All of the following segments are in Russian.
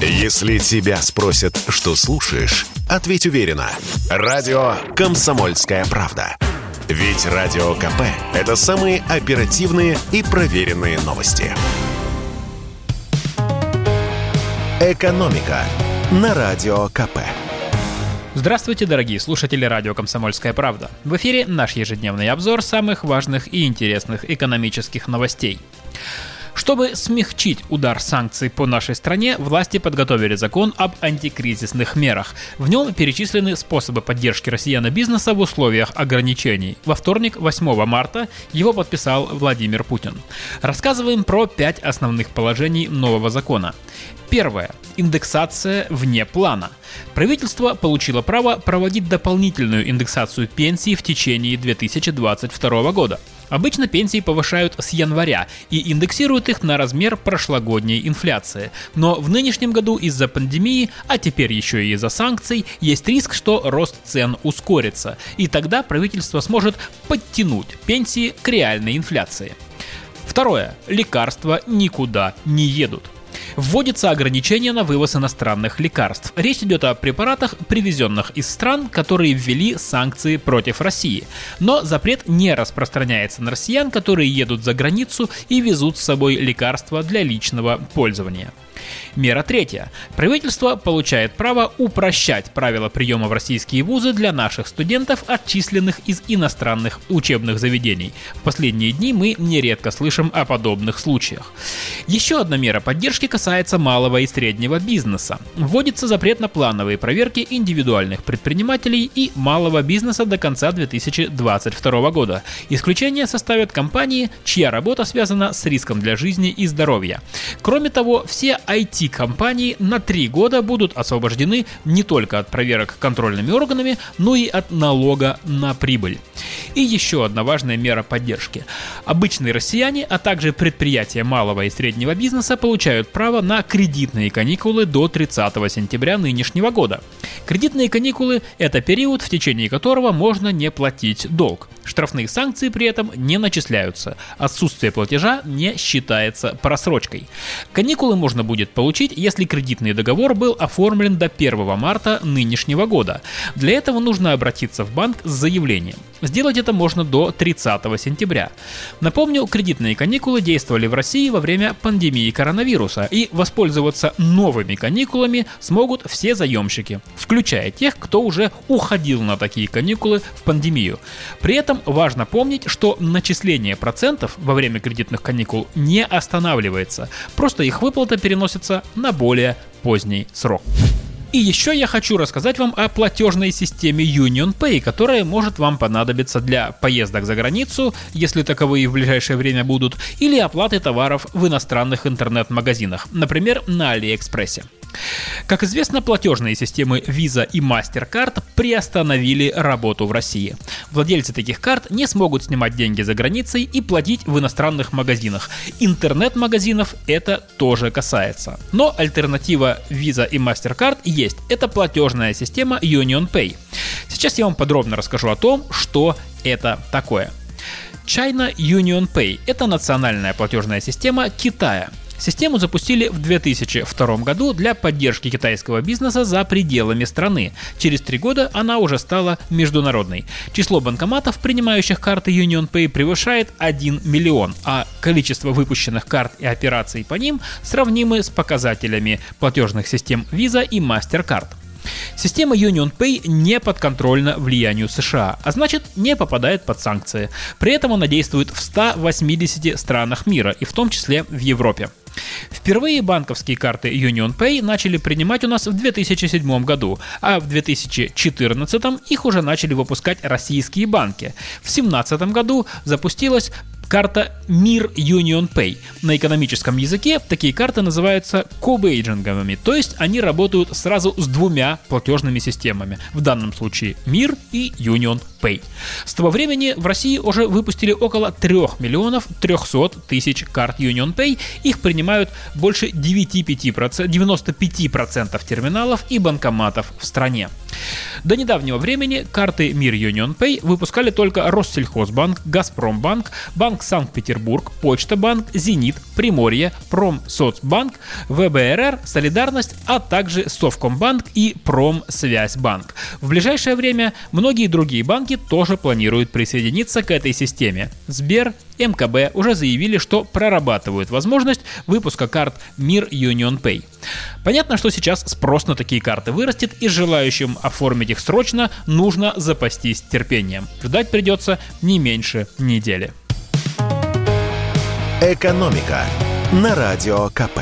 Если тебя спросят, что слушаешь, ответь уверенно. Радио «Комсомольская правда». Ведь Радио КП – это самые оперативные и проверенные новости. «Экономика» на Радио КП. Здравствуйте, дорогие слушатели радио «Комсомольская правда». В эфире наш ежедневный обзор самых важных и интересных экономических новостей. Чтобы смягчить удар санкций по нашей стране, власти подготовили закон об антикризисных мерах. В нем перечислены способы поддержки россиян и бизнеса в условиях ограничений. Во вторник, 8 марта, его подписал Владимир Путин. Рассказываем про пять основных положений нового закона. Первое. Индексация вне плана. Правительство получило право проводить дополнительную индексацию пенсий в течение 2022 года. Обычно пенсии повышают с января и индексируют их на размер прошлогодней инфляции. Но в нынешнем году из-за пандемии, а теперь еще и из-за санкций, есть риск, что рост цен ускорится. И тогда правительство сможет подтянуть пенсии к реальной инфляции. Второе. Лекарства никуда не едут. Вводится ограничение на вывоз иностранных лекарств. Речь идет о препаратах, привезенных из стран, которые ввели санкции против России. Но запрет не распространяется на россиян, которые едут за границу и везут с собой лекарства для личного пользования. Мера третья. Правительство получает право упрощать правила приема в российские вузы для наших студентов, отчисленных из иностранных учебных заведений. В последние дни мы нередко слышим о подобных случаях. Еще одна мера поддержки касается малого и среднего бизнеса. Вводится запрет на плановые проверки индивидуальных предпринимателей и малого бизнеса до конца 2022 года. Исключение составят компании, чья работа связана с риском для жизни и здоровья. Кроме того, все IT-компании на три года будут освобождены не только от проверок контрольными органами, но и от налога на прибыль. И еще одна важная мера поддержки. Обычные россияне, а также предприятия малого и среднего бизнеса получают право на кредитные каникулы до 30 сентября нынешнего года. Кредитные каникулы – это период, в течение которого можно не платить долг. Штрафные санкции при этом не начисляются. Отсутствие платежа не считается просрочкой. Каникулы можно будет получить, если кредитный договор был оформлен до 1 марта нынешнего года. Для этого нужно обратиться в банк с заявлением. Сделать это можно до 30 сентября. Напомню, кредитные каникулы действовали в России во время пандемии коронавируса, и воспользоваться новыми каникулами смогут все заемщики, включая тех, кто уже уходил на такие каникулы в пандемию. При этом важно помнить, что начисление процентов во время кредитных каникул не останавливается, просто их выплата переносится на более поздний срок. И еще я хочу рассказать вам о платежной системе Union Pay, которая может вам понадобиться для поездок за границу, если таковые в ближайшее время будут, или оплаты товаров в иностранных интернет-магазинах, например, на Алиэкспрессе. Как известно, платежные системы Visa и MasterCard приостановили работу в России. Владельцы таких карт не смогут снимать деньги за границей и платить в иностранных магазинах. Интернет-магазинов это тоже касается. Но альтернатива Visa и MasterCard есть. Это платежная система Union Pay. Сейчас я вам подробно расскажу о том, что это такое. China Union Pay – это национальная платежная система Китая. Систему запустили в 2002 году для поддержки китайского бизнеса за пределами страны. Через три года она уже стала международной. Число банкоматов, принимающих карты Union Pay, превышает 1 миллион, а количество выпущенных карт и операций по ним сравнимы с показателями платежных систем Visa и MasterCard. Система Union Pay не подконтрольна влиянию США, а значит не попадает под санкции. При этом она действует в 180 странах мира, и в том числе в Европе. Впервые банковские карты Union Pay начали принимать у нас в 2007 году, а в 2014 их уже начали выпускать российские банки. В 2017 году запустилась карта Мир Union Pay. На экономическом языке такие карты называются кобейджинговыми, то есть они работают сразу с двумя платежными системами. В данном случае Мир и Union Pay. Pay. С того времени в России уже выпустили около 3 миллионов 300 тысяч карт Union Pay. Их принимают больше 95%, 95% терминалов и банкоматов в стране. До недавнего времени карты Мир Union Pay выпускали только Россельхозбанк, Газпромбанк, Банк Санкт-Петербург, Почта Банк, Зенит, Приморье, Промсоцбанк, ВБРР, Солидарность, а также Совкомбанк и Промсвязьбанк. В ближайшее время многие другие банки тоже планируют присоединиться к этой системе. Сбер, МКБ уже заявили, что прорабатывают возможность выпуска карт Мир Union Pay. Понятно, что сейчас спрос на такие карты вырастет, и желающим оформить их срочно нужно запастись терпением. Ждать придется не меньше недели. Экономика на радио КП.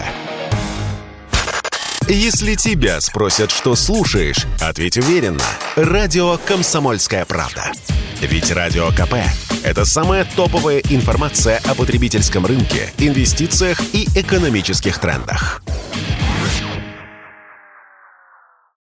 Если тебя спросят, что слушаешь, ответь уверенно. Радио «Комсомольская правда». Ведь Радио КП – это самая топовая информация о потребительском рынке, инвестициях и экономических трендах.